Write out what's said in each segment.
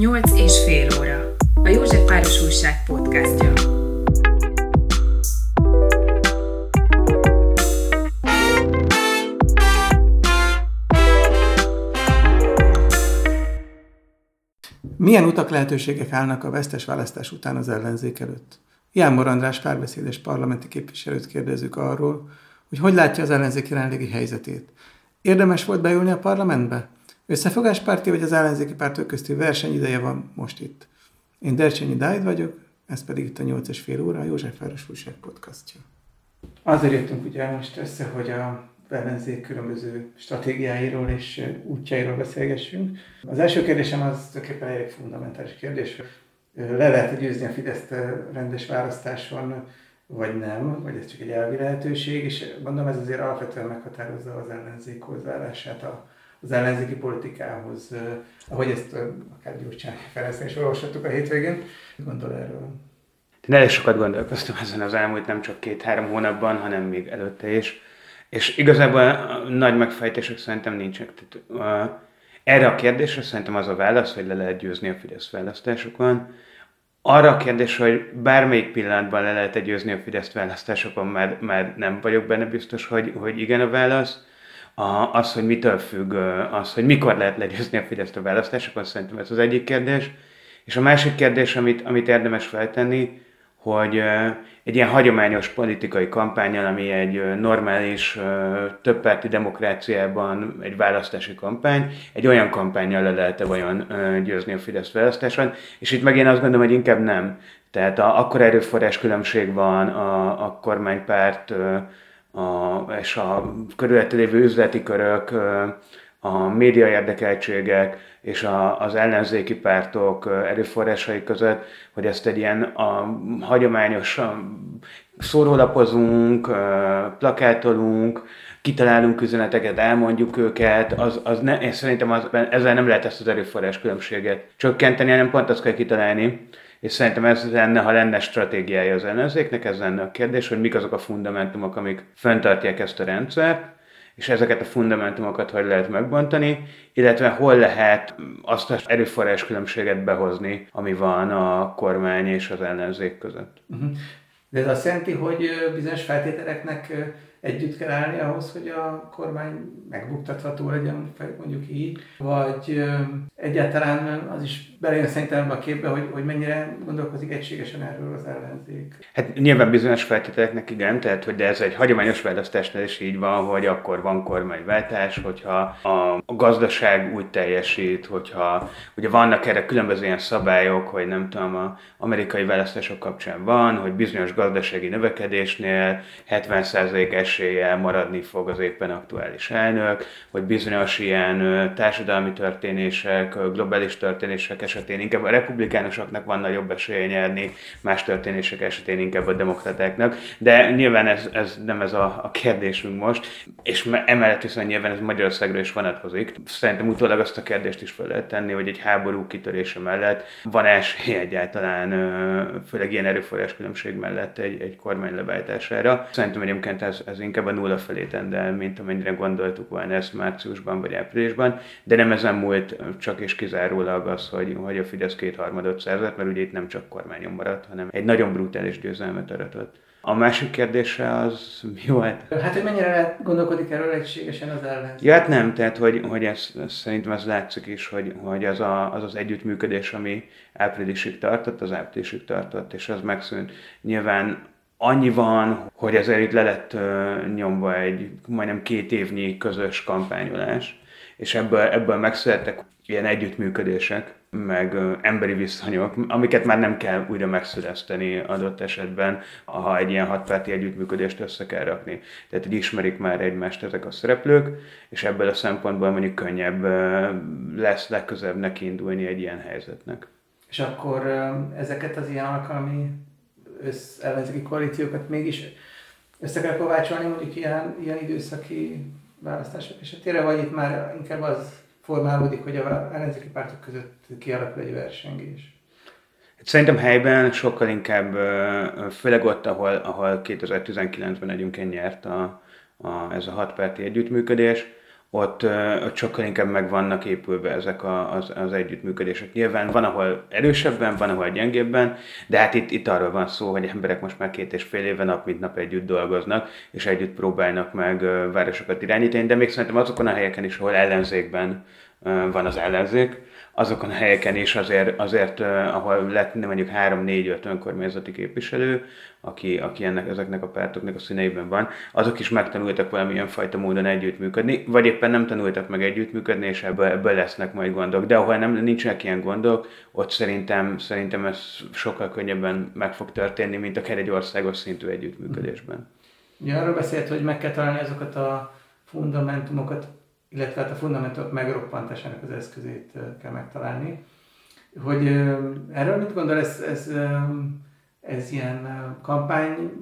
Nyolc és fél óra. A József Páros Újság podcastja. Milyen utak lehetőségek állnak a vesztes választás után az ellenzék előtt? Jánmor András párbeszédes parlamenti képviselőt kérdezzük arról, hogy hogy látja az ellenzék jelenlegi helyzetét. Érdemes volt beülni a parlamentbe? Összefogáspárti vagy az ellenzéki pártok közti verseny ideje van most itt. Én Dercsényi Dájd vagyok, ez pedig itt a 8 és fél óra, a József Város Újság podcastja. Azért jöttünk ugye most össze, hogy a ellenzék különböző stratégiáiról és útjairól beszélgessünk. Az első kérdésem az tulajdonképpen egy fundamentális kérdés. Le lehet győzni a Fideszt rendes választáson, vagy nem, vagy ez csak egy elvi lehetőség, és mondom, ez azért alapvetően meghatározza az ellenzék hozzáállását a, az ellenzéki politikához, ahogy ezt akár Gyurcsány Ferencen is olvashattuk a hétvégén. Gondol erről? Én elég sokat gondolkoztam ezen az elmúlt nem csak két-három hónapban, hanem még előtte is. És igazából nagy megfejtések szerintem nincsenek. Tehát, uh, erre a kérdésre szerintem az a válasz, hogy le lehet győzni a Fidesz választásokon. Arra a kérdés, hogy bármelyik pillanatban le lehet győzni a Fidesz választásokon, már, már nem vagyok benne biztos, hogy, hogy igen a válasz. A, az, hogy mitől függ, az, hogy mikor lehet legyőzni a Fideszt a választásokon, szerintem ez az egyik kérdés. És a másik kérdés, amit, amit érdemes feltenni, hogy egy ilyen hagyományos politikai kampányal, ami egy normális, többpárti demokráciában egy választási kampány, egy olyan kampányjal le lehet-e vajon győzni a Fidesz választáson, és itt meg én azt gondolom, hogy inkább nem. Tehát a, akkor erőforrás különbség van a, a kormánypárt a, és a körülötte lévő üzleti körök, a média érdekeltségek és a, az ellenzéki pártok erőforrásai között, hogy ezt egy ilyen a, hagyományos szórólapozunk, plakátolunk, kitalálunk üzeneteket, elmondjuk őket, az, az ne, én szerintem az, ezzel nem lehet ezt az erőforrás különbséget csökkenteni, hanem pont azt kell kitalálni, és szerintem ez lenne, ha lenne stratégiája az ellenzéknek, ez lenne a kérdés, hogy mik azok a fundamentumok, amik fenntartják ezt a rendszert, és ezeket a fundamentumokat hogy lehet megbontani, illetve hol lehet azt az erőforrás különbséget behozni, ami van a kormány és az ellenzék között. Uh-huh. De ez azt jelenti, hogy bizonyos feltételeknek együtt kell állni ahhoz, hogy a kormány megbuktatható legyen, mondjuk így, vagy egyáltalán az is belejön szerintem a képbe, hogy, hogy mennyire gondolkozik egységesen erről az ellenzék. Hát nyilván bizonyos feltételeknek igen, tehát hogy de ez egy hagyományos választásnál is így van, hogy akkor van kormányváltás, hogyha a gazdaság úgy teljesít, hogyha ugye vannak erre különböző ilyen szabályok, hogy nem tudom, a amerikai választások kapcsán van, hogy bizonyos gazdasági növekedésnél 70% eséllyel maradni fog az éppen aktuális elnök, hogy bizonyos ilyen társadalmi történések, globális történések esetén inkább a republikánusoknak van nagyobb esélye nyerni, más történések esetén inkább a demokratáknak, de nyilván ez, ez nem ez a, a kérdésünk most, és emellett viszont nyilván ez Magyarországra is vonatkozik. Szerintem utólag azt a kérdést is fel lehet tenni, hogy egy háború kitörése mellett van esély egyáltalán, főleg ilyen erőforrás különbség mellett egy, egy kormány leváltására. Szerintem egyébként ez, ez inkább a nulla felé tendel, mint amennyire gondoltuk volna ezt márciusban vagy áprilisban, de nem ezen múlt csak és kizárólag az, hogy, hogy a Fidesz kétharmadot szerzett, mert ugye itt nem csak kormányon maradt, hanem egy nagyon brutális győzelmet aratott. A másik kérdése az mi volt? Hát, hogy mennyire gondolkodik erről egységesen az ellen? Ja, hát nem, tehát hogy, hogy ez, ez szerintem ez látszik is, hogy, hogy az, a, az az együttműködés, ami áprilisig tartott, az áprilisig tartott, és az megszűnt. Nyilván annyi van, hogy ezért itt le lett nyomva egy majdnem két évnyi közös kampányolás, és ebből, ebből megszülettek ilyen együttműködések, meg emberi viszonyok, amiket már nem kell újra megszüleszteni adott esetben, ha egy ilyen hatpárti együttműködést össze kell rakni. Tehát, hogy ismerik már egymást ezek a szereplők, és ebből a szempontból mondjuk könnyebb lesz legközelebb neki indulni egy ilyen helyzetnek. És akkor ezeket az ilyen alkalmi össz, ellenzéki koalíciókat mégis össze kell kovácsolni mondjuk ilyen, ilyen időszaki választások esetére, vagy itt már inkább az formálódik, hogy a ellenzéki pártok között kialakul egy versengés? Szerintem helyben sokkal inkább, főleg ott, ahol, ahol 2019-ben egyébként nyert a, a, ez a hatpárti együttműködés, ott, ott sokkal inkább meg vannak épülve ezek a, az, az együttműködések. Nyilván van, ahol erősebben, van, ahol gyengébben, de hát itt, itt arról van szó, hogy emberek most már két és fél éve nap mint nap együtt dolgoznak, és együtt próbálnak meg városokat irányítani, de még szerintem azokon a helyeken is, ahol ellenzékben van az ellenzék, azokon a helyeken is azért, azért ahol lett mondjuk 3-4-5 önkormányzati képviselő, aki, aki ennek, ezeknek a pártoknak a színeiben van, azok is megtanultak valamilyen fajta módon együttműködni, vagy éppen nem tanultak meg együttműködni, és ebből, ebből lesznek majd gondok. De ahol nem, nincsenek ilyen gondok, ott szerintem, szerintem ez sokkal könnyebben meg fog történni, mint akár egy országos szintű együttműködésben. Ugye arról beszélt, hogy meg kell találni azokat a fundamentumokat, illetve hát a fundamentumok megroppantásának az eszközét kell megtalálni. Hogy erről mit gondol, ez, ez, ez ilyen kampány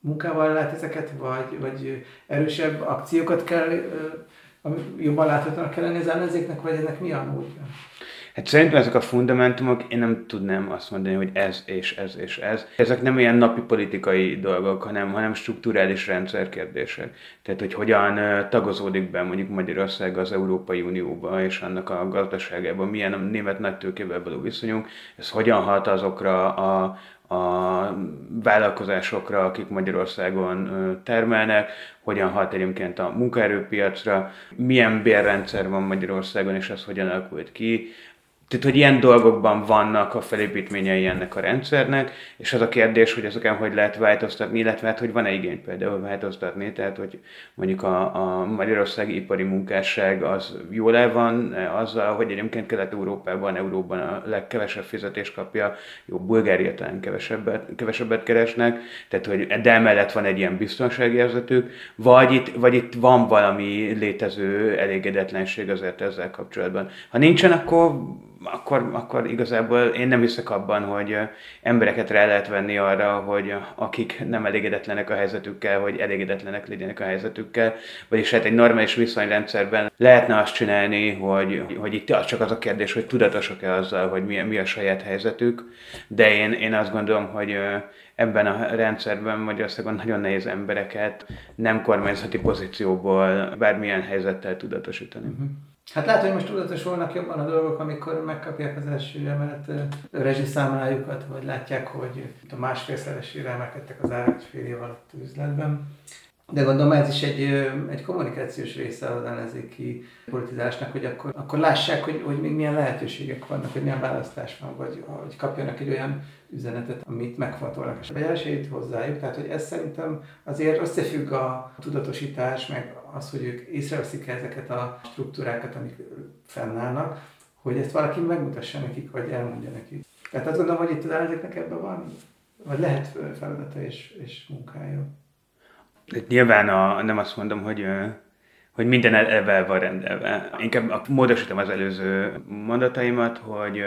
munkával lehet ezeket, vagy, vagy erősebb akciókat kell, jobban láthatónak kell lenni az ellenzéknek, vagy ennek mi a módja? Hát szerintem ezek a fundamentumok, én nem tudnám azt mondani, hogy ez és ez és ez. Ezek nem ilyen napi politikai dolgok, hanem, hanem strukturális rendszerkérdések. Tehát, hogy hogyan tagozódik be mondjuk Magyarország az Európai Unióba és annak a gazdaságába, milyen a német nagy tőkével való viszonyunk, ez hogyan hat azokra a, a vállalkozásokra, akik Magyarországon termelnek, hogyan hat egyébként a munkaerőpiacra, milyen bérrendszer van Magyarországon, és ez hogyan alakult ki, tehát, hogy ilyen dolgokban vannak a felépítményei ennek a rendszernek, és az a kérdés, hogy ezeken hogy lehet változtatni, illetve hát, hogy van-e igény például változtatni, tehát, hogy mondjuk a, a Magyarországi ipari munkásság az jól el van azzal, hogy egyébként Kelet-Európában, Euróban a legkevesebb fizetést kapja, jó, Bulgária talán kevesebbet, kevesebbet keresnek, tehát, hogy de emellett van egy ilyen biztonságérzetük, vagy itt, vagy itt van valami létező elégedetlenség azért ezzel kapcsolatban. Ha nincsen, akkor akkor, akkor igazából én nem hiszek abban, hogy embereket rá lehet venni arra, hogy akik nem elégedetlenek a helyzetükkel, hogy elégedetlenek legyenek a helyzetükkel, vagyis hát egy normális viszonyrendszerben lehetne azt csinálni, hogy, hogy itt az csak az a kérdés, hogy tudatosak-e azzal, hogy mi, mi a saját helyzetük, de én, én azt gondolom, hogy ebben a rendszerben Magyarországon nagyon nehéz embereket nem kormányzati pozícióból bármilyen helyzettel tudatosítani. Hát lehet, hogy most tudatosulnak jobban a dolgok, amikor megkapják az első emelet rezsiszámlájukat, vagy látják, hogy a másfélszeresére emelkedtek az árak fél év alatt üzletben. De gondolom ez is egy, egy kommunikációs része az ellenzéki politizásnak, hogy akkor, akkor lássák, hogy, hogy még milyen lehetőségek vannak, hogy milyen választás van, vagy hogy kapjanak egy olyan üzenetet, amit megfontolnak a esélyt hozzájuk. Tehát, hogy ez szerintem azért összefügg a tudatosítás, meg az, hogy ők észreveszik ezeket a struktúrákat, amik fennállnak, hogy ezt valaki megmutassa nekik, vagy elmondja nekik. Tehát azt gondolom, hogy itt az ellenzéknek ebben van, vagy lehet feladata és, és munkája. Nyilván a, nem azt mondom, hogy hogy minden eleve van rendelve. Inkább módosítom az előző mondataimat, hogy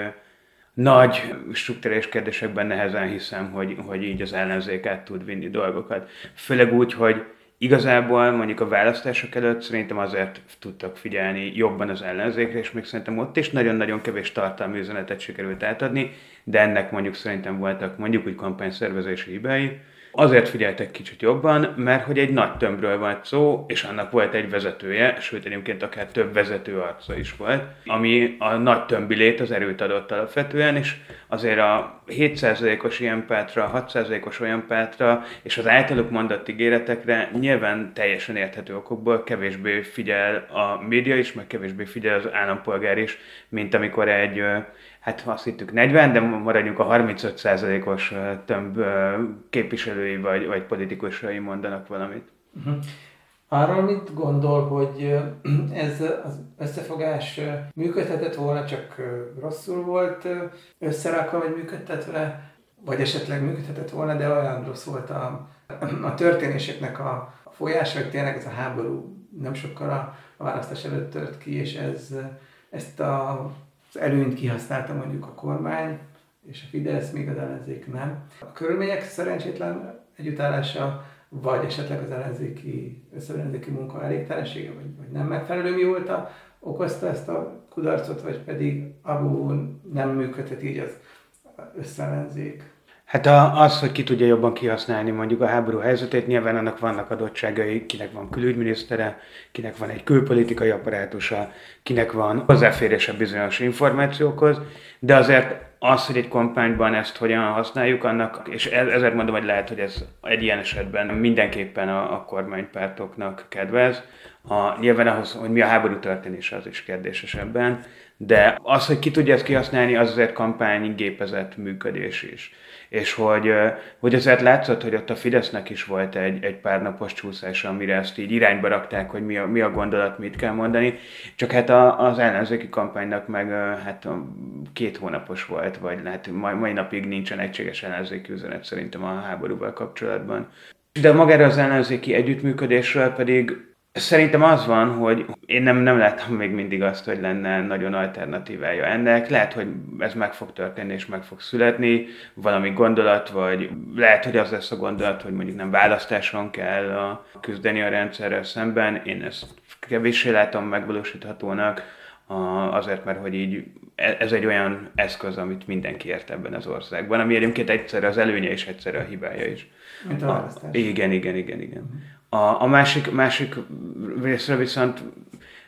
nagy struktúrális kérdésekben nehezen hiszem, hogy, hogy így az ellenzék át tud vinni dolgokat. Főleg úgy, hogy igazából mondjuk a választások előtt szerintem azért tudtak figyelni jobban az ellenzékre, és még szerintem ott is nagyon-nagyon kevés tartalmi üzenetet sikerült átadni, de ennek mondjuk szerintem voltak mondjuk úgy kampányszervezési hibái, Azért figyeltek kicsit jobban, mert hogy egy nagy tömbről volt szó, és annak volt egy vezetője, sőt egyébként akár több vezető arca is volt, ami a nagy tömbilét az erőt adott alapvetően, és azért a 7%-os ilyen pátra, 6%-os olyan pátra, és az általuk mondott ígéretekre nyilván teljesen érthető okokból kevésbé figyel a média is, meg kevésbé figyel az állampolgár is, mint amikor egy hát azt hittük 40, de maradjunk a 35%-os tömb képviselői vagy, vagy politikusai mondanak valamit. Uh-huh. Arról mit gondol, hogy ez az összefogás működhetett volna, csak rosszul volt összerakva, vagy működtetve, vagy esetleg működhetett volna, de olyan rossz volt a, a történéseknek a folyása, hogy tényleg ez a háború nem sokkal a, a választás előtt tört ki, és ez, ezt a az előnyt kihasználta mondjuk a kormány, és a Fidesz, még az ellenzék nem. A körülmények szerencsétlen együttállása, vagy esetleg az ellenzéki, összeellenzéki munka elégtelensége, vagy, vagy nem megfelelő mi volt a, okozta ezt a kudarcot, vagy pedig abból nem működhet így az összeellenzék. Hát a, az, hogy ki tudja jobban kihasználni mondjuk a háború helyzetét, nyilván annak vannak adottságai, kinek van külügyminisztere, kinek van egy külpolitikai apparátusa, kinek van hozzáférése bizonyos információkhoz, de azért az, hogy egy kampányban ezt hogyan használjuk, annak, és e, ezért mondom, hogy lehet, hogy ez egy ilyen esetben mindenképpen a, a kormánypártoknak kedvez. A, nyilván ahhoz, hogy mi a háború történése, az is kérdéses ebben, de az, hogy ki tudja ezt kihasználni, az azért kampánygépezett működés is és hogy, hogy azért látszott, hogy ott a Fidesznek is volt egy, egy pár napos csúszás, amire ezt így irányba rakták, hogy mi a, mi a gondolat, mit kell mondani, csak hát a, az ellenzéki kampánynak meg hát két hónapos volt, vagy hát mai, mai napig nincsen egységes ellenzéki üzenet szerintem a háborúval kapcsolatban. De magára az ellenzéki együttműködésről pedig Szerintem az van, hogy én nem, nem láttam még mindig azt, hogy lenne nagyon alternatívája ennek. Lehet, hogy ez meg fog történni és meg fog születni, valami gondolat, vagy lehet, hogy az lesz a gondolat, hogy mondjuk nem választáson kell a, küzdeni a rendszerrel szemben. Én ezt kevéssé látom megvalósíthatónak, azért, mert hogy így e, ez egy olyan eszköz, amit mindenki ért ebben az országban, ami egyébként egyszerre az előnye és egyszerre a hibája is. Mint a választás. Igen, igen, igen, igen. A, a másik, másik részre viszont,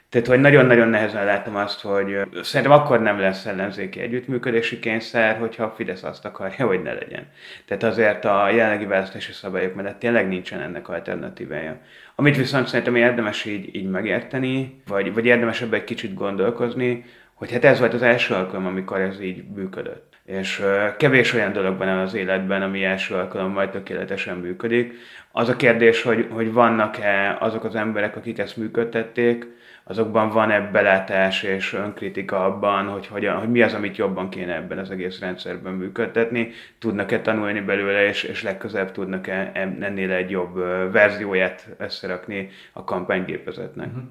tehát hogy nagyon-nagyon nehezen látom azt, hogy szerintem akkor nem lesz ellenzéki együttműködési kényszer, hogyha a Fidesz azt akarja, hogy ne legyen. Tehát azért a jelenlegi választási szabályok mellett tényleg nincsen ennek alternatívája. Amit viszont szerintem érdemes így, így megérteni, vagy, vagy érdemes ebbe egy kicsit gondolkozni, hogy hát ez volt az első alkalom, amikor ez így működött. És kevés olyan dolog van az életben, ami első alkalommal tökéletesen működik. Az a kérdés, hogy, hogy vannak-e azok az emberek, akik ezt működtették, azokban van-e belátás és önkritika abban, hogy, hogyan, hogy mi az, amit jobban kéne ebben az egész rendszerben működtetni, tudnak-e tanulni belőle, és, és legközelebb tudnak-e ennél egy jobb verzióját összerakni a kampánygépezetnek. Uh-huh.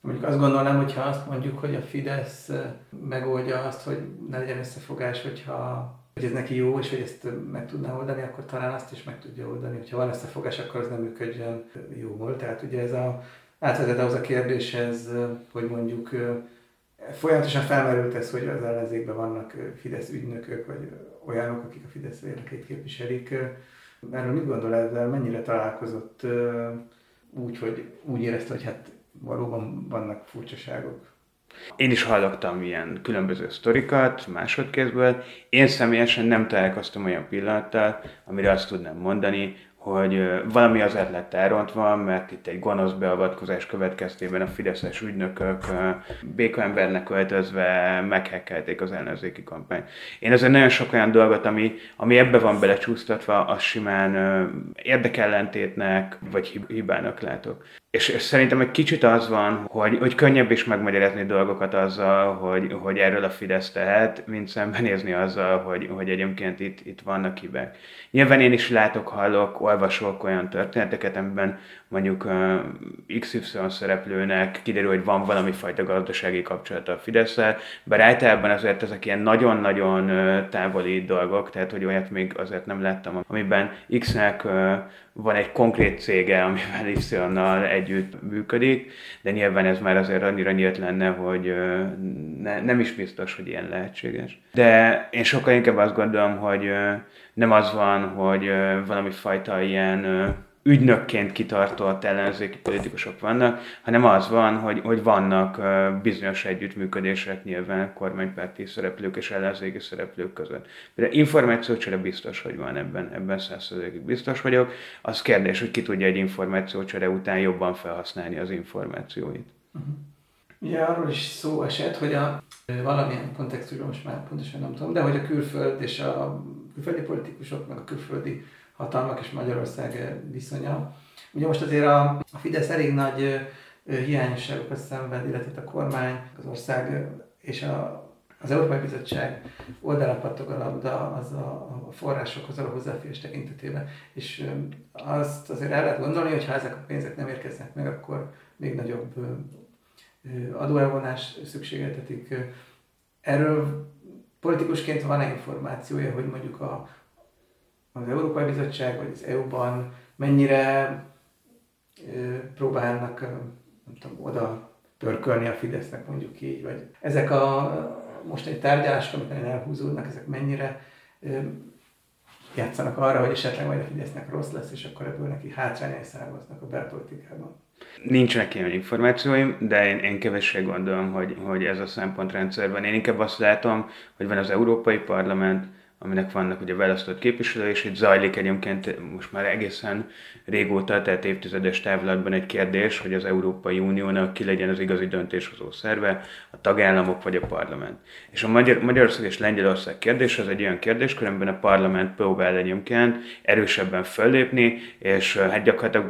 Mondjuk azt gondolnám, hogyha azt mondjuk, hogy a Fidesz megoldja azt, hogy ne legyen összefogás, hogyha hogy ez neki jó, és hogy ezt meg tudná oldani, akkor talán azt is meg tudja oldani. Hogyha van összefogás, akkor az nem működjön jól. Tehát ugye ez a, átvezet ahhoz a kérdéshez, hogy mondjuk folyamatosan felmerült ez, hogy az ellenzékben vannak Fidesz ügynökök, vagy olyanok, akik a Fidesz érdekeit képviselik. Erről mit gondol ezzel? Mennyire találkozott úgy, hogy úgy érezte, hogy hát valóban vannak furcsaságok. Én is hallottam ilyen különböző sztorikat másodkézből. Én személyesen nem találkoztam olyan pillanattal, amire azt tudnám mondani, hogy valami azért lett elrontva, mert itt egy gonosz beavatkozás következtében a fideszes ügynökök békaembernek öltözve meghekkelték az ellenzéki kampányt. Én azért nagyon sok olyan dolgot, ami, ami ebbe van belecsúsztatva, az simán érdekellentétnek vagy hibának látok. És, és szerintem egy kicsit az van, hogy, hogy könnyebb is megmagyarázni dolgokat azzal, hogy, hogy erről a Fidesz tehet, mint szembenézni azzal, hogy, hogy egyébként itt, itt vannak hibák. Nyilván én is látok, hallok, olvasok olyan történeteket, amiben mondjuk uh, XY szereplőnek kiderül, hogy van valami fajta gazdasági kapcsolata a fidesz bár általában azért ezek ilyen nagyon-nagyon távoli dolgok, tehát hogy olyat még azért nem láttam, amiben X-nek van egy konkrét cége, amivel Y-nal együtt működik, de nyilván ez már azért annyira nyílt lenne, hogy ne, nem is biztos, hogy ilyen lehetséges. De én sokkal inkább azt gondolom, hogy nem az van, hogy valami fajta ilyen ügynökként kitartott ellenzéki politikusok vannak, hanem az van, hogy, hogy vannak bizonyos együttműködések nyilván kormánypárti szereplők és ellenzéki szereplők között. De információcsere biztos, hogy van ebben, ebben százszerzékig biztos vagyok. Az kérdés, hogy ki tudja egy információcsere után jobban felhasználni az információit. Uh-huh. Ugye arról is szó esett, hogy a valamilyen kontextusban most már pontosan nem tudom, de hogy a külföld és a külföldi politikusok, meg a külföldi hatalmak és Magyarország viszonya. Ugye most azért a, a Fidesz elég nagy hiányosságokat szenved, illetve a kormány, az ország és a, az Európai Bizottság oldalán pattog a labda az a, a forrásokhoz a hozzáférés tekintetében. És azt azért el lehet gondolni, hogy ha ezek a pénzek nem érkeznek meg, akkor még nagyobb adóelvonás szükségeltetik. Erről politikusként van-e információja, hogy mondjuk a, az Európai Bizottság vagy az EU-ban mennyire próbálnak nem tudom, oda törkölni a Fidesznek mondjuk így, vagy ezek a mostani tárgyalások, amik elhúzódnak, ezek mennyire játszanak arra, hogy esetleg majd a Fidesznek rossz lesz, és akkor ebből neki hátrányai származnak a belpolitikában. Nincsenek ilyen információim, de én, én kevéssé gondolom, hogy, hogy ez a szempontrendszerben. Én inkább azt látom, hogy van az Európai Parlament, aminek vannak ugye választott képviselői, és itt zajlik egyébként most már egészen régóta, tehát évtizedes távlatban egy kérdés, hogy az Európai Uniónak ki legyen az igazi döntéshozó szerve, a tagállamok vagy a parlament. És a Magyar, Magyarország és Lengyelország kérdés az egy olyan kérdés, különben a parlament próbál egyébként erősebben föllépni, és hát gyakorlatilag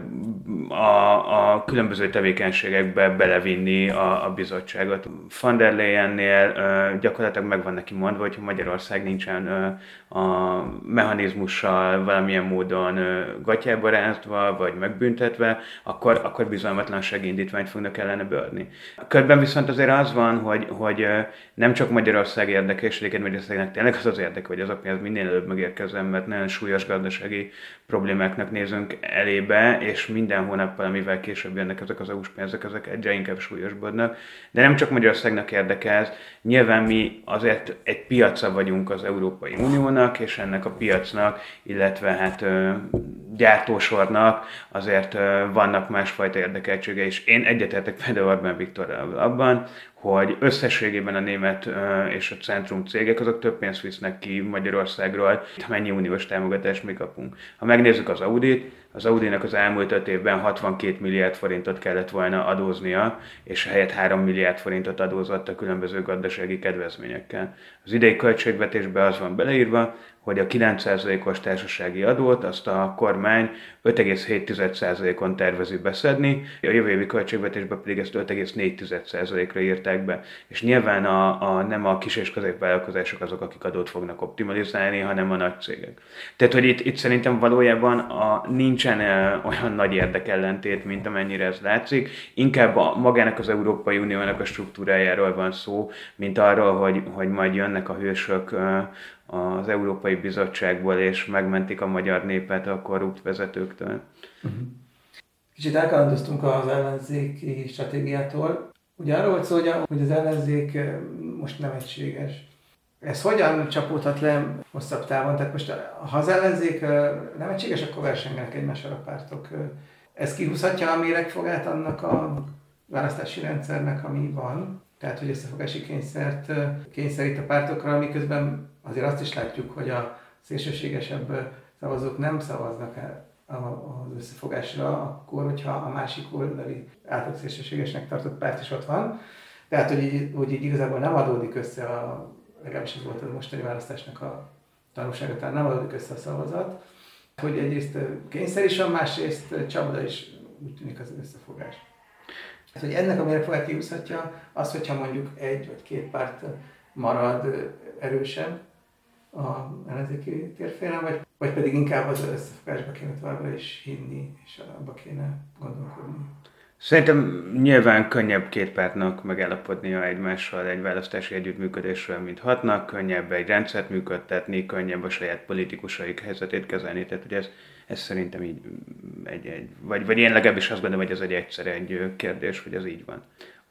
a, a különböző tevékenységekbe belevinni a, a bizottságot. Van der Leyennél gyakorlatilag meg van neki mondva, hogy Magyarország nincsen a mechanizmussal valamilyen módon gatyába rázva, vagy megbüntetve, akkor, akkor bizalmatlansági indítványt fognak ellene beadni. Körben viszont azért az van, hogy, hogy nem csak Magyarország érdeke, és egyébként Magyarországnak tényleg az az érdeke, hogy az a pénz minél előbb megérkezzen, mert nagyon súlyos gazdasági problémáknak nézünk elébe, és minden hónappal, amivel később jönnek ezek az EU-s pénzek, ezek egyre inkább súlyosbodnak. De nem csak Magyarországnak érdeke ez, nyilván mi azért egy piaca vagyunk az Európai Uniónak, és ennek a piacnak, illetve hát gyártósornak azért vannak másfajta érdekeltsége is. Én egyetértek például Orbán Viktorral abban, hogy összességében a német és a centrum cégek azok több pénzt visznek ki Magyarországról, mennyi uniós támogatást mi kapunk. Ha megnézzük az Audit, az Audi-nak az elmúlt öt évben 62 milliárd forintot kellett volna adóznia, és helyett 3 milliárd forintot adózott a különböző gazdasági kedvezményekkel. Az idei költségvetésben az van beleírva, hogy a 9%-os társasági adót azt a kormány 5,7%-on tervezi beszedni, a jövő évi költségvetésben pedig ezt 5,4%-ra írták be. És nyilván a, a, nem a kis és középvállalkozások azok, akik adót fognak optimalizálni, hanem a nagy cégek. Tehát, hogy itt, itt szerintem valójában a, nincsen olyan nagy érdekellentét, mint amennyire ez látszik. Inkább a, magának az Európai Uniónak a struktúrájáról van szó, mint arról, hogy, hogy majd jönnek a hősök az Európai Bizottságból, és megmentik a magyar népet a korrupt vezetőktől. Uh-huh. Kicsit elkalandoztunk az ellenzéki stratégiától. Ugye arról volt szó, hogy az ellenzék most nem egységes. Ez hogyan csapódhat le hosszabb távon? Tehát most ha az ellenzék nem egységes, akkor versengenek egymással a pártok. Ez kihúzhatja a méregfogát annak a választási rendszernek, ami van? Tehát, hogy összefogási kényszert kényszerít a pártokra, miközben azért azt is látjuk, hogy a szélsőségesebb szavazók nem szavaznak el az összefogásra, akkor, hogyha a másik oldali által szélsőségesnek tartott párt is ott van. Tehát, hogy így, hogy így igazából nem adódik össze, a, legalábbis ez volt a mostani választásnak a tanulsága, tehát nem adódik össze a szavazat, hogy egyrészt kényszer is van, másrészt csapda is úgy tűnik az összefogás. Hát, hogy ennek a mérfogát kihúzhatja az, hogyha mondjuk egy vagy két párt marad erősebb, a ellenzéki térfélen, vagy, vagy pedig inkább az összefogásba kéne továbbra is hinni, és abba kéne gondolkodni. Szerintem nyilván könnyebb két pártnak megállapodnia egymással egy választási együttműködésről, mint hatnak, könnyebb egy rendszert működtetni, könnyebb a saját politikusaik helyzetét kezelni. Tehát ugye ez, ez szerintem így egy, egy vagy, vagy én legalábbis azt gondolom, hogy ez egy egyszer egy kérdés, hogy ez így van.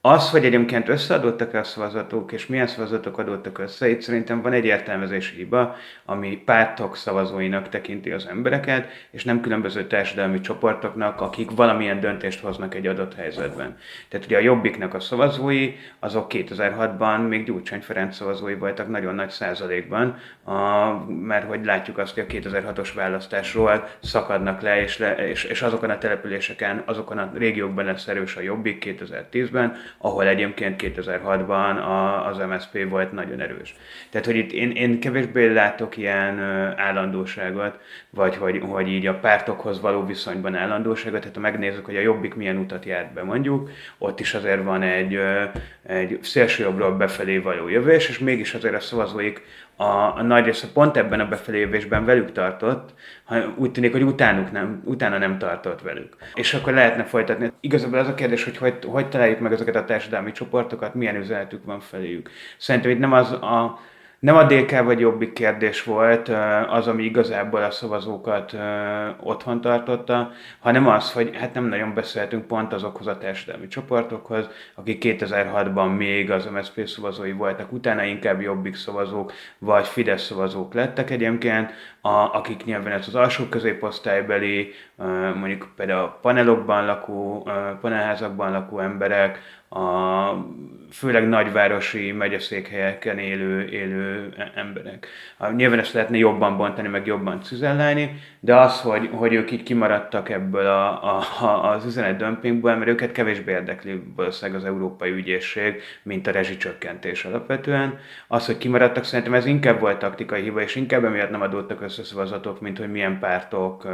Az, hogy egyébként összeadottak a szavazatok, és milyen szavazatok adottak össze, itt szerintem van egy értelmezési hiba, ami pártok szavazóinak tekinti az embereket, és nem különböző társadalmi csoportoknak, akik valamilyen döntést hoznak egy adott helyzetben. Tehát ugye a Jobbiknak a szavazói, azok 2006-ban még Gyurcsány Ferenc szavazói voltak nagyon nagy százalékban, a, mert hogy látjuk azt, hogy a 2006-os választásról szakadnak le, és, le és, és azokon a településeken, azokon a régiókban lesz erős a Jobbik 2010-ben, ahol egyébként 2006-ban a, az MSZP volt nagyon erős. Tehát, hogy itt én, én kevésbé látok ilyen állandóságot, vagy hogy, hogy így a pártokhoz való viszonyban állandóságot, tehát ha megnézzük, hogy a Jobbik milyen utat járt be mondjuk, ott is azért van egy, egy szélsőjobbról befelé való jövés, és mégis azért a szavazóik a, a nagy része pont ebben a befelévésben velük tartott, ha úgy tűnik, hogy utánuk nem, utána nem tartott velük. És akkor lehetne folytatni. Igazából az a kérdés, hogy hogy, hogy találjuk meg ezeket a társadalmi csoportokat, milyen üzenetük van feléjük. Szerintem itt nem az a nem a DK vagy Jobbik kérdés volt az, ami igazából a szavazókat otthon tartotta, hanem az, hogy hát nem nagyon beszéltünk pont azokhoz a társadalmi csoportokhoz, akik 2006-ban még az MSZP szavazói voltak, utána inkább Jobbik szavazók vagy Fidesz szavazók lettek egyébként, a, akik nyilván ez az alsó középosztálybeli, mondjuk például panelokban lakó, panelházakban lakó emberek, a főleg nagyvárosi megyeszékhelyeken élő, élő emberek. Nyilván ezt lehetne jobban bontani, meg jobban cizellálni, de az, hogy, hogy ők így kimaradtak ebből a, a, az üzenet dömpingből, mert őket kevésbé érdekli valószínűleg az Európai Ügyészség, mint a rezsicsökkentés alapvetően. Az, hogy kimaradtak, szerintem ez inkább volt taktikai hiba, és inkább emiatt nem adódtak össze szavazatok, mint hogy milyen pártok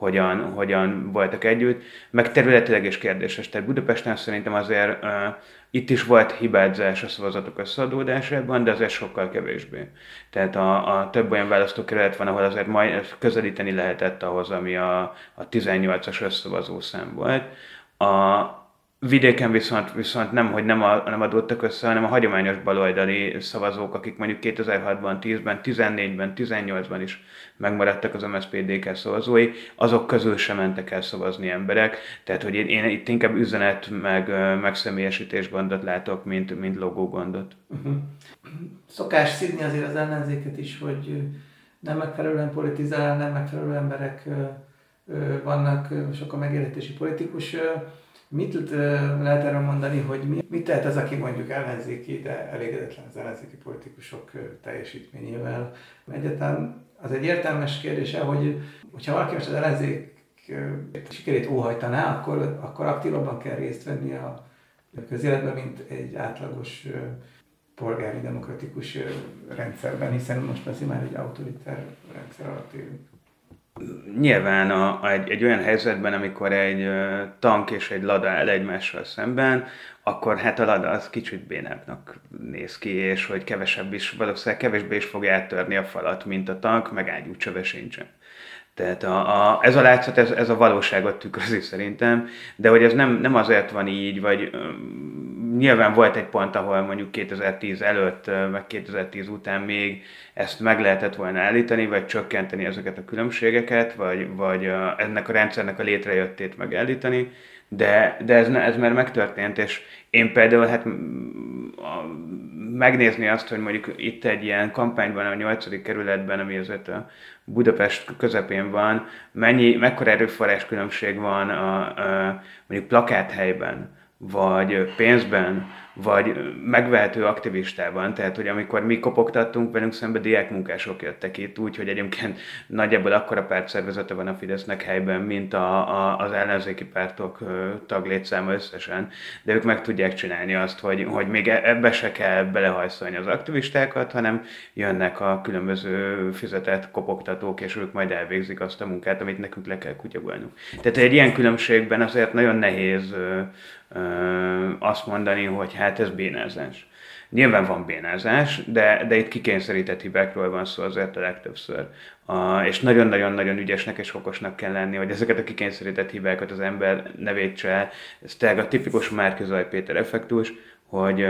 hogyan, hogyan voltak együtt, meg területileg is kérdéses. Tehát Budapesten szerintem azért itt is volt hibázás a szavazatok összeadódásában, de azért sokkal kevésbé. Tehát a, a több olyan választókerület van, ahol azért majd közelíteni lehetett ahhoz, ami a, a 18-as összavazó szám volt. A, Vidéken viszont, viszont nem, hogy nem, a, nem adottak össze, hanem a hagyományos baloldali szavazók, akik mondjuk 2006-ban, 10-ben, 14-ben, 18-ban is megmaradtak az MSZPDK szavazói, azok közül sem mentek el szavazni emberek. Tehát, hogy én, én itt inkább üzenet meg, meg személyesítés gondot látok, mint, mint logó gondot. Uh-huh. Szokás szidni azért az ellenzéket is, hogy nem megfelelően politizál, nem megfelelő emberek vannak, sok a megélhetési politikus Mit lehet erről mondani, hogy mit tehet az, aki mondjuk ellenzéki, de elégedetlen az ellenzéki politikusok teljesítményével? Egyáltalán az egy értelmes kérdése, hogy hogyha valaki most az ellenzék sikerét óhajtaná, akkor, akkor aktívabban kell részt venni a közéletben, mint egy átlagos polgári demokratikus rendszerben, hiszen most azért már egy autoritár rendszer alatt élünk. Nyilván a, a, egy, egy olyan helyzetben, amikor egy uh, tank és egy lada el egymással szemben, akkor hát a lada az kicsit bénábbnak néz ki, és hogy kevesebb is, valószínűleg kevésbé is fog áttörni a falat, mint a tank, meg ágyú csöve sincsen. Tehát a, a, ez a látszat, ez, ez a valóságot tükrözi szerintem, de hogy ez nem, nem azért van így, vagy um, nyilván volt egy pont, ahol mondjuk 2010 előtt, meg 2010 után még ezt meg lehetett volna állítani, vagy csökkenteni ezeket a különbségeket, vagy, vagy a, ennek a rendszernek a létrejöttét megállítani, de, de ez, ez már megtörtént, és én például hát a, megnézni azt, hogy mondjuk itt egy ilyen kampányban, a 8. kerületben, ami azért a Budapest közepén van, mennyi, mekkora erőforrás különbség van a, a mondjuk plakáthelyben, vagy pénzben, vagy megvehető aktivistában, tehát hogy amikor mi kopogtattunk, velünk szembe diákmunkások jöttek itt, úgy, hogy egyébként nagyjából akkora pártszervezete van a Fidesznek helyben, mint a, a, az ellenzéki pártok taglétszáma összesen, de ők meg tudják csinálni azt, hogy, hogy még e, ebbe se kell belehajszolni az aktivistákat, hanem jönnek a különböző fizetett kopogtatók, és ők majd elvégzik azt a munkát, amit nekünk le kell kutyagolnunk. Tehát egy ilyen különbségben azért nagyon nehéz azt mondani, hogy hát ez bénázás. Nyilván van bénázás, de, de itt kikényszerített hibákról van szó azért a legtöbbször. A, és nagyon-nagyon-nagyon ügyesnek és okosnak kell lenni, hogy ezeket a kikényszerített hibákat az ember ne védse el. Ez tényleg a tipikus Márkizaj Péter effektus, hogy,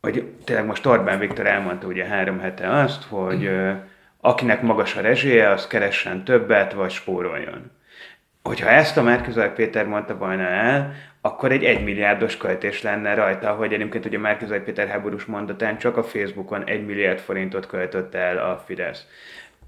hogy tényleg most Orbán Viktor elmondta ugye három hete azt, hogy akinek magas a rezséje, az keressen többet, vagy spóroljon. Hogyha ezt a Márkizaj Péter mondta volna el, akkor egy egymilliárdos költés lenne rajta, hogy egyébként ugye Márkizai Péter háborús mondatán csak a Facebookon egy milliárd forintot költött el a Fidesz.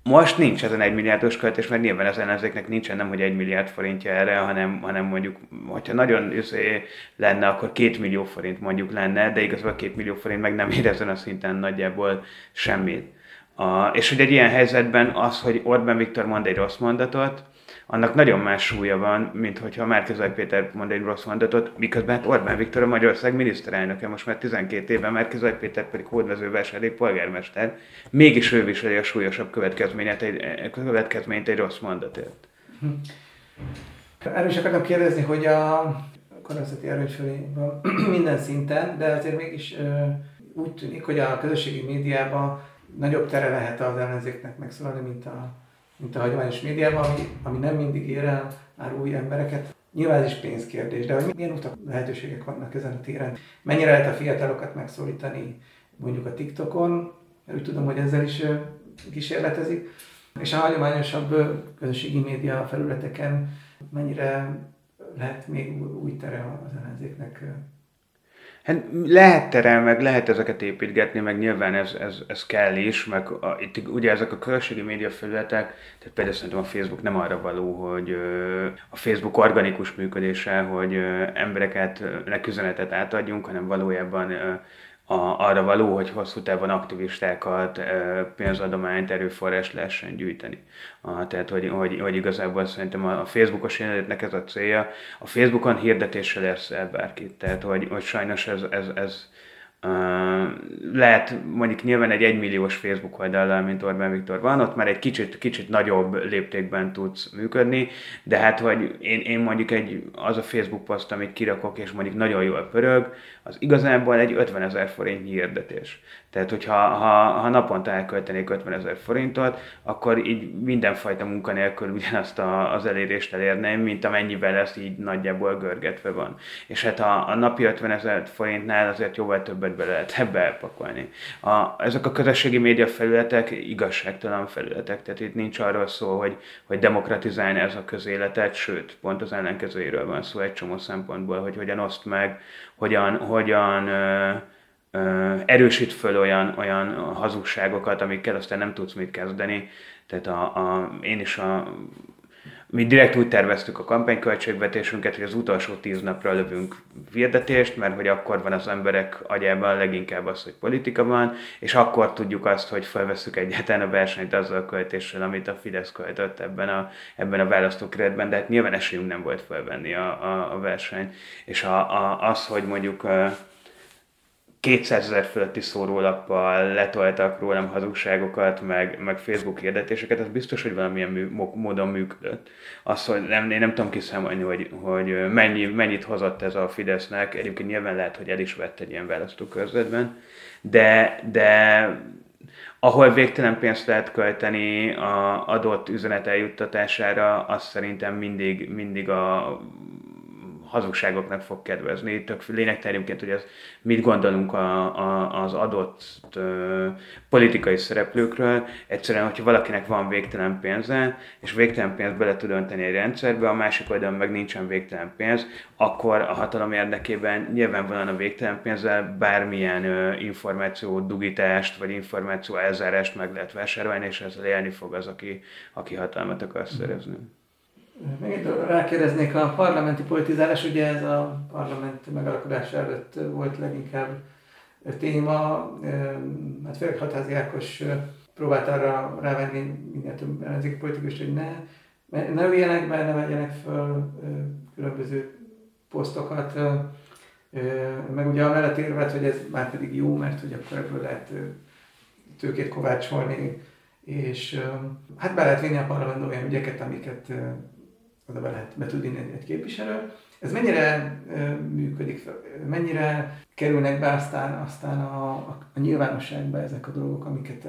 Most nincs ezen egy milliárdos költés, mert nyilván az ellenzéknek nincsen nem, hogy egy milliárd forintja erre, hanem, hanem mondjuk, hogyha nagyon üzé lenne, akkor két millió forint mondjuk lenne, de igazából két millió forint meg nem ér ezen a szinten nagyjából semmit. A, és hogy egy ilyen helyzetben az, hogy Orbán Viktor mond egy rossz mondatot, annak nagyon más súlya van, mint hogyha Márkizaj Péter mond egy rossz mondatot, miközben hát Orbán Viktor a Magyarország miniszterelnöke, most már 12 éve, Márkizaj Péter pedig hódvezővásárlé polgármester, mégis ő viseli a súlyosabb következményt egy, következményt egy rossz mondatért. Erről is akartam kérdezni, hogy a kormányzati erőfölé minden szinten, de azért mégis úgy tűnik, hogy a közösségi médiában nagyobb tere lehet az ellenzéknek megszólalni, mint a mint a hagyományos médiában, ami, ami nem mindig ér el már új embereket. Nyilván ez is pénzkérdés, de hogy milyen utak lehetőségek vannak ezen a téren? Mennyire lehet a fiatalokat megszólítani mondjuk a TikTokon, úgy tudom, hogy ezzel is kísérletezik. És a hagyományosabb közösségi média felületeken mennyire lehet még új tere az ellenzéknek Hát lehet terel, meg lehet ezeket építgetni, meg nyilván ez, ez, ez kell is, meg a, itt ugye ezek a közösségi média felületek, tehát például szerintem a Facebook nem arra való, hogy a Facebook organikus működése, hogy embereket, üzenetet átadjunk, hanem valójában ö, a, arra való, hogy hosszú távon aktivistákat, pénzadományt, erőforrás lehessen gyűjteni. A, tehát, hogy, hogy, hogy igazából szerintem a, Facebookos jelenetnek ez a célja. A Facebookon hirdetéssel lesz el bárkit. Tehát, hogy, hogy sajnos ez, ez, ez Uh, lehet mondjuk nyilván egy egymilliós Facebook oldallal, mint Orbán Viktor van, ott már egy kicsit, kicsit nagyobb léptékben tudsz működni, de hát hogy én, én mondjuk egy, az a Facebook poszt, amit kirakok, és mondjuk nagyon jól pörög, az igazából egy 50 ezer forint hirdetés. Tehát, hogyha ha, ha naponta elköltenék 50 ezer forintot, akkor így mindenfajta munkanélkül ugyanazt a, az elérést elérném, mint amennyivel ez így nagyjából görgetve van. És hát a, a napi 50 ezer forintnál azért jóval többet be lehet ebbe elpakolni. A, ezek a közösségi média felületek igazságtalan felületek, tehát itt nincs arról szó, hogy, hogy demokratizálni ez a közéletet, sőt, pont az ellenkezőjéről van szó egy csomó szempontból, hogy hogyan oszt meg, hogyan, hogyan erősít föl olyan, olyan hazugságokat, amikkel aztán nem tudsz mit kezdeni. Tehát a, a, én is a, mi direkt úgy terveztük a kampányköltségvetésünket, hogy az utolsó tíz napra lövünk hirdetést, mert hogy akkor van az emberek agyában leginkább az, hogy politika van, és akkor tudjuk azt, hogy felveszük egyáltalán a versenyt azzal a költéssel, amit a Fidesz költött ebben a, ebben a választókeretben, de hát nyilván esélyünk nem volt felvenni a, a, a versenyt. És a, a, az, hogy mondjuk 200 ezer fölötti szórólappal letoltak rólam hazugságokat, meg, meg Facebook hirdetéseket, az biztos, hogy valamilyen mű, módon működött. Azt, hogy nem, én nem tudom kiszámolni, hogy, hogy mennyi, mennyit hozott ez a Fidesznek, egyébként nyilván lehet, hogy el is vett egy ilyen választókörzetben, de, de ahol végtelen pénzt lehet költeni a adott üzenet eljuttatására, az szerintem mindig, mindig a hazugságoknak fog kedvezni. Tök lényegterjünként, hogy ez mit gondolunk a, a, az adott ö, politikai szereplőkről. Egyszerűen, hogyha valakinek van végtelen pénze, és végtelen pénzt bele tud önteni egy rendszerbe, a másik oldalon meg nincsen végtelen pénz, akkor a hatalom érdekében nyilvánvalóan a végtelen pénzzel bármilyen ö, információ dugítást, vagy információ elzárást meg lehet vásárolni, és ezzel élni fog az, aki, aki hatalmat akar szerezni. Megint rákérdeznék, a parlamenti politizálás, ugye ez a parlament megalakulása előtt volt leginkább téma, hát főleg Hatázi Ákos próbált arra rávenni minél több ellenzéki politikus, hogy ne, ne üljenek be, ne vegyenek föl különböző posztokat, meg ugye a mellett érvet, hogy ez már pedig jó, mert hogy akkor ebből lehet tőkét kovácsolni, és hát be lehet vinni a parlamentbe olyan ügyeket, amiket oda be lehet be tud vinni egy képviselő. Ez mennyire működik, mennyire kerülnek be aztán, aztán a, a, nyilvánosságba ezek a dolgok, amiket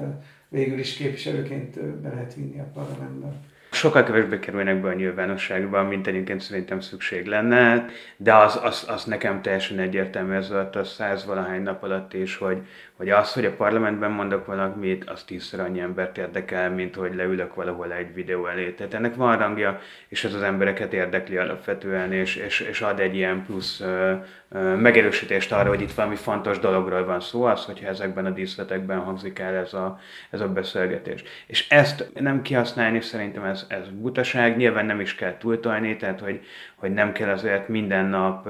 végül is képviselőként be lehet vinni a parlamentben? Sokkal kevésbé kerülnek be a nyilvánosságba, mint egyébként szerintem szükség lenne, de az, az, az nekem teljesen egyértelmű ez alatt a száz valahány nap alatt is, hogy, hogy az, hogy a parlamentben mondok valamit, az tízszer annyi embert érdekel, mint hogy leülök valahol egy videó elé. Tehát ennek van rangja, és ez az embereket érdekli alapvetően, és, és, és ad egy ilyen plusz ö, ö, megerősítést arra, hogy itt valami fontos dologról van szó, az, hogyha ezekben a díszletekben hangzik el ez a, ez a beszélgetés. És ezt nem kihasználni szerintem ez, ez butaság, nyilván nem is kell túltolni, tehát hogy, hogy nem kell azért minden nap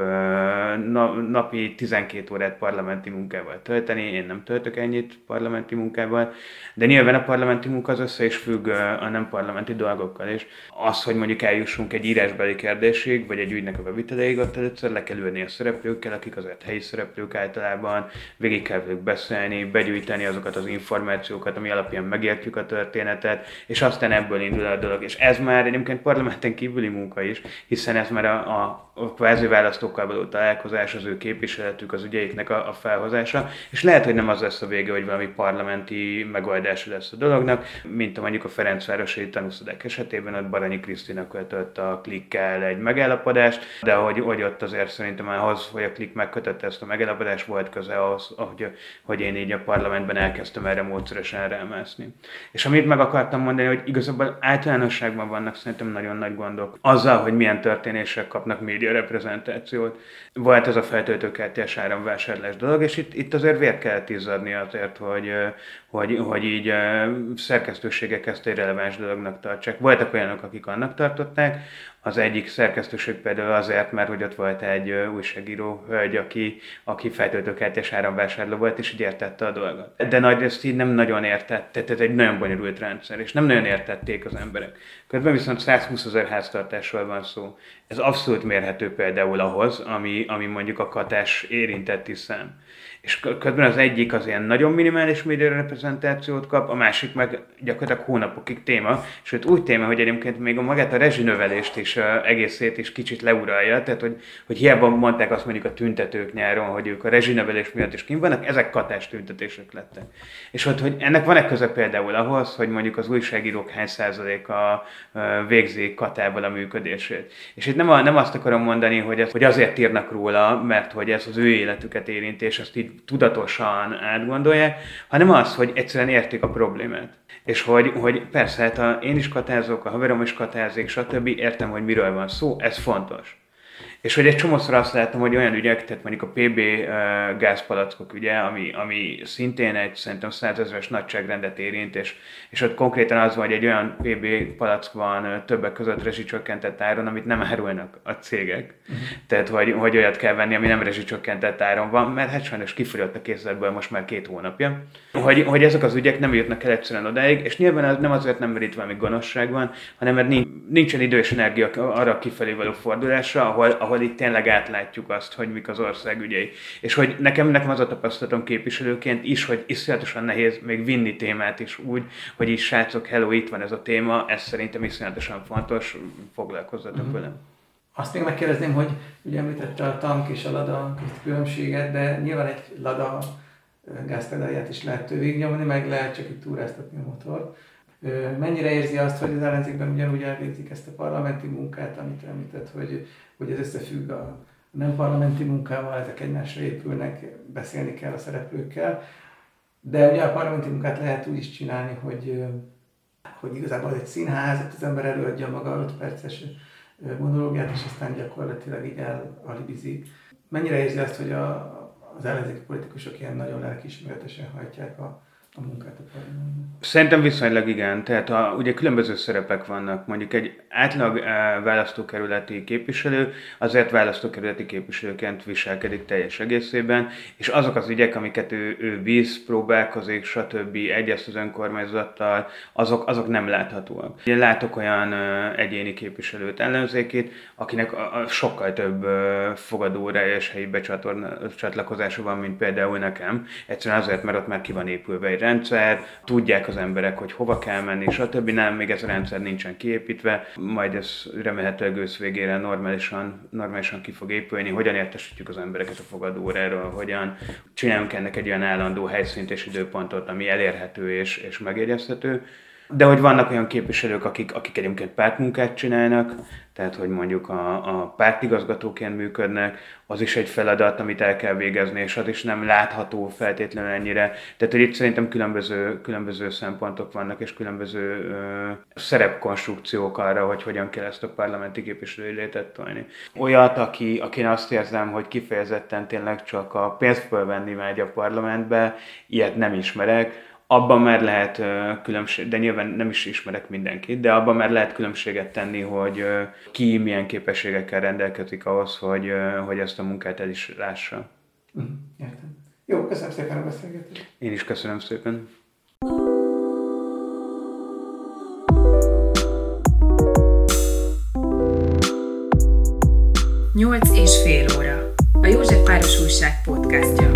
na, napi 12 órát parlamenti munkával tölteni, én nem töltök ennyit parlamenti munkával, de nyilván a parlamenti munka az össze is függ a nem parlamenti dolgokkal is. Az, hogy mondjuk eljussunk egy írásbeli kérdésig, vagy egy ügynek a beviteleig, ott először le kell ülni a szereplőkkel, akik azért helyi szereplők általában, végig kell velük beszélni, begyűjteni azokat az információkat, ami alapján megértjük a történetet, és aztán ebből indul a dolog. És ez már egyébként parlamenten kívüli munka is, hiszen ez mert a, a a kvázi választókkal való találkozás, az ő képviseletük, az ügyeiknek a, a felhozása, és lehet, hogy nem az lesz a vége, hogy valami parlamenti megoldása lesz a dolognak, mint a mondjuk a Ferencvárosi tanúszodák esetében, ott Baranyi Krisztina kötött a klikkel egy megállapodást, de hogy, hogy ott azért szerintem ahhoz, hogy a klik megkötötte ezt a megállapodást, volt köze ahhoz, hogy, hogy én így a parlamentben elkezdtem erre módszeresen rámászni. És amit meg akartam mondani, hogy igazából általánosságban vannak szerintem nagyon nagy gondok azzal, hogy milyen történések kapnak média média reprezentációt. Volt ez a feltöltőkártyás áramvásárlás dolog, és itt, itt azért vért kellett izzadni azért, hogy, hogy, hogy így szerkesztőségek ezt egy releváns dolognak tartsák. Voltak olyanok, akik annak tartották, az egyik szerkesztőség például azért, mert hogy ott volt egy újságíró hölgy, aki, aki feltöltőkártyás áramvásárló volt, és így értette a dolgot. De nagy ezt így nem nagyon értette, tehát egy nagyon bonyolult rendszer, és nem nagyon értették az emberek. Közben viszont 120 ezer háztartásról van szó. Ez abszolút mérhető például ahhoz, ami, ami mondjuk a katás érintetti szám és közben az egyik az ilyen nagyon minimális média reprezentációt kap, a másik meg gyakorlatilag hónapokig téma, sőt úgy téma, hogy egyébként még a magát a rezsinövelést is egészét is kicsit leuralja, tehát hogy, hogy hiába mondták azt mondjuk a tüntetők nyáron, hogy ők a rezsinövelés miatt is kint vannak, ezek katás tüntetések lettek. És hogy, hogy ennek van-e köze például ahhoz, hogy mondjuk az újságírók hány százaléka végzi katával a működését. És itt nem, a, nem azt akarom mondani, hogy, ez, hogy azért írnak róla, mert hogy ez az ő életüket érinti, és ezt így tudatosan átgondolják, hanem az, hogy egyszerűen értik a problémát. És hogy, hogy persze, hát a, én is katázok, a haverom is katázik, stb. Értem, hogy miről van szó, ez fontos. És hogy egy csomószor azt láttam, hogy olyan ügyek, tehát mondjuk a PB uh, gázpalackok ügye, ami, ami szintén egy szerintem százezres nagyságrendet érint, és, és ott konkrétan az van, hogy egy olyan PB palack van uh, többek között rezsicsökkentett áron, amit nem árulnak a cégek. Uh-huh. Tehát, hogy, hogy olyat kell venni, ami nem rezsicsökkentett áron van, mert hát sajnos kifogyott a készletből most már két hónapja. Hogy, hogy ezek az ügyek nem jutnak el egyszerűen odáig, és nyilván az nem azért nem, mert itt valami gonoszság van, hanem mert nincsen idő és energia arra kifelé való fordulásra, ahol, ahol ahol itt tényleg átlátjuk azt, hogy mik az ország ügyei. És hogy nekem, nekem az a tapasztalatom képviselőként is, hogy iszonyatosan nehéz még vinni témát is úgy, hogy is srácok, hello, itt van ez a téma, ez szerintem iszonyatosan fontos, foglalkozzatok mm-hmm. velem. Azt még megkérdezném, hogy ugye említette a tank és a lada különbséget, de nyilván egy lada gázpedálját is lehet végignyomni, meg lehet csak itt túráztatni a motort. Mennyire érzi azt, hogy az ellenzékben ugyanúgy elvégzik ezt a parlamenti munkát, amit említett, hogy, hogy ez összefügg a nem parlamenti munkával, ezek egymásra épülnek, beszélni kell a szereplőkkel. De ugye a parlamenti munkát lehet úgy is csinálni, hogy, hogy igazából egy színház, az ember előadja maga 5 perces monológiát, és aztán gyakorlatilag így elalibizik. Mennyire érzi azt, hogy a, az ellenzéki politikusok ilyen nagyon lelkiismeretesen hajtják a, a munkát a parlamentben? Szerintem viszonylag igen. Tehát a, ugye különböző szerepek vannak. Mondjuk egy átlag e, választókerületi képviselő azért választókerületi képviselőként viselkedik teljes egészében, és azok az ügyek, amiket ő, ő bíz, próbálkozik, stb. egyezt az önkormányzattal, azok, azok nem láthatóak. Én látok olyan e, egyéni képviselőt ellenzékét, akinek a, a sokkal több e, fogadóra és helyi becsatlakozása van, mint például nekem. Egyszerűen azért, mert ott már ki van épülve egy rendszer, tudják az emberek, hogy hova kell menni, stb. Nem, még ez a rendszer nincsen kiépítve, majd ez remélhetőleg ősz végére normálisan, normálisan ki fog épülni, hogyan értesítjük az embereket a fogadóráról, hogyan csinálunk ennek egy olyan állandó helyszínt és időpontot, ami elérhető és, és megjegyezhető. De hogy vannak olyan képviselők, akik, akik egyébként pártmunkát csinálnak, tehát hogy mondjuk a, a pártigazgatóként működnek, az is egy feladat, amit el kell végezni, és az is nem látható feltétlenül ennyire. Tehát hogy itt szerintem különböző, különböző szempontok vannak, és különböző ö, szerepkonstrukciók arra, hogy hogyan kell ezt a parlamenti képviselői létet tolni. Olyat, aki, akin azt érzem, hogy kifejezetten tényleg csak a pénzt fölvenni megy a parlamentbe, ilyet nem ismerek, abban már lehet különbség, de nyilván nem is ismerek mindenkit, de abban már lehet különbséget tenni, hogy ki milyen képességekkel rendelkezik ahhoz, hogy, hogy ezt a munkát el is lássa. Mhm, értem. Jó, köszönöm szépen a beszélgetést. Én is köszönöm szépen. Nyolc és fél óra. A József Páros Újság podcastja.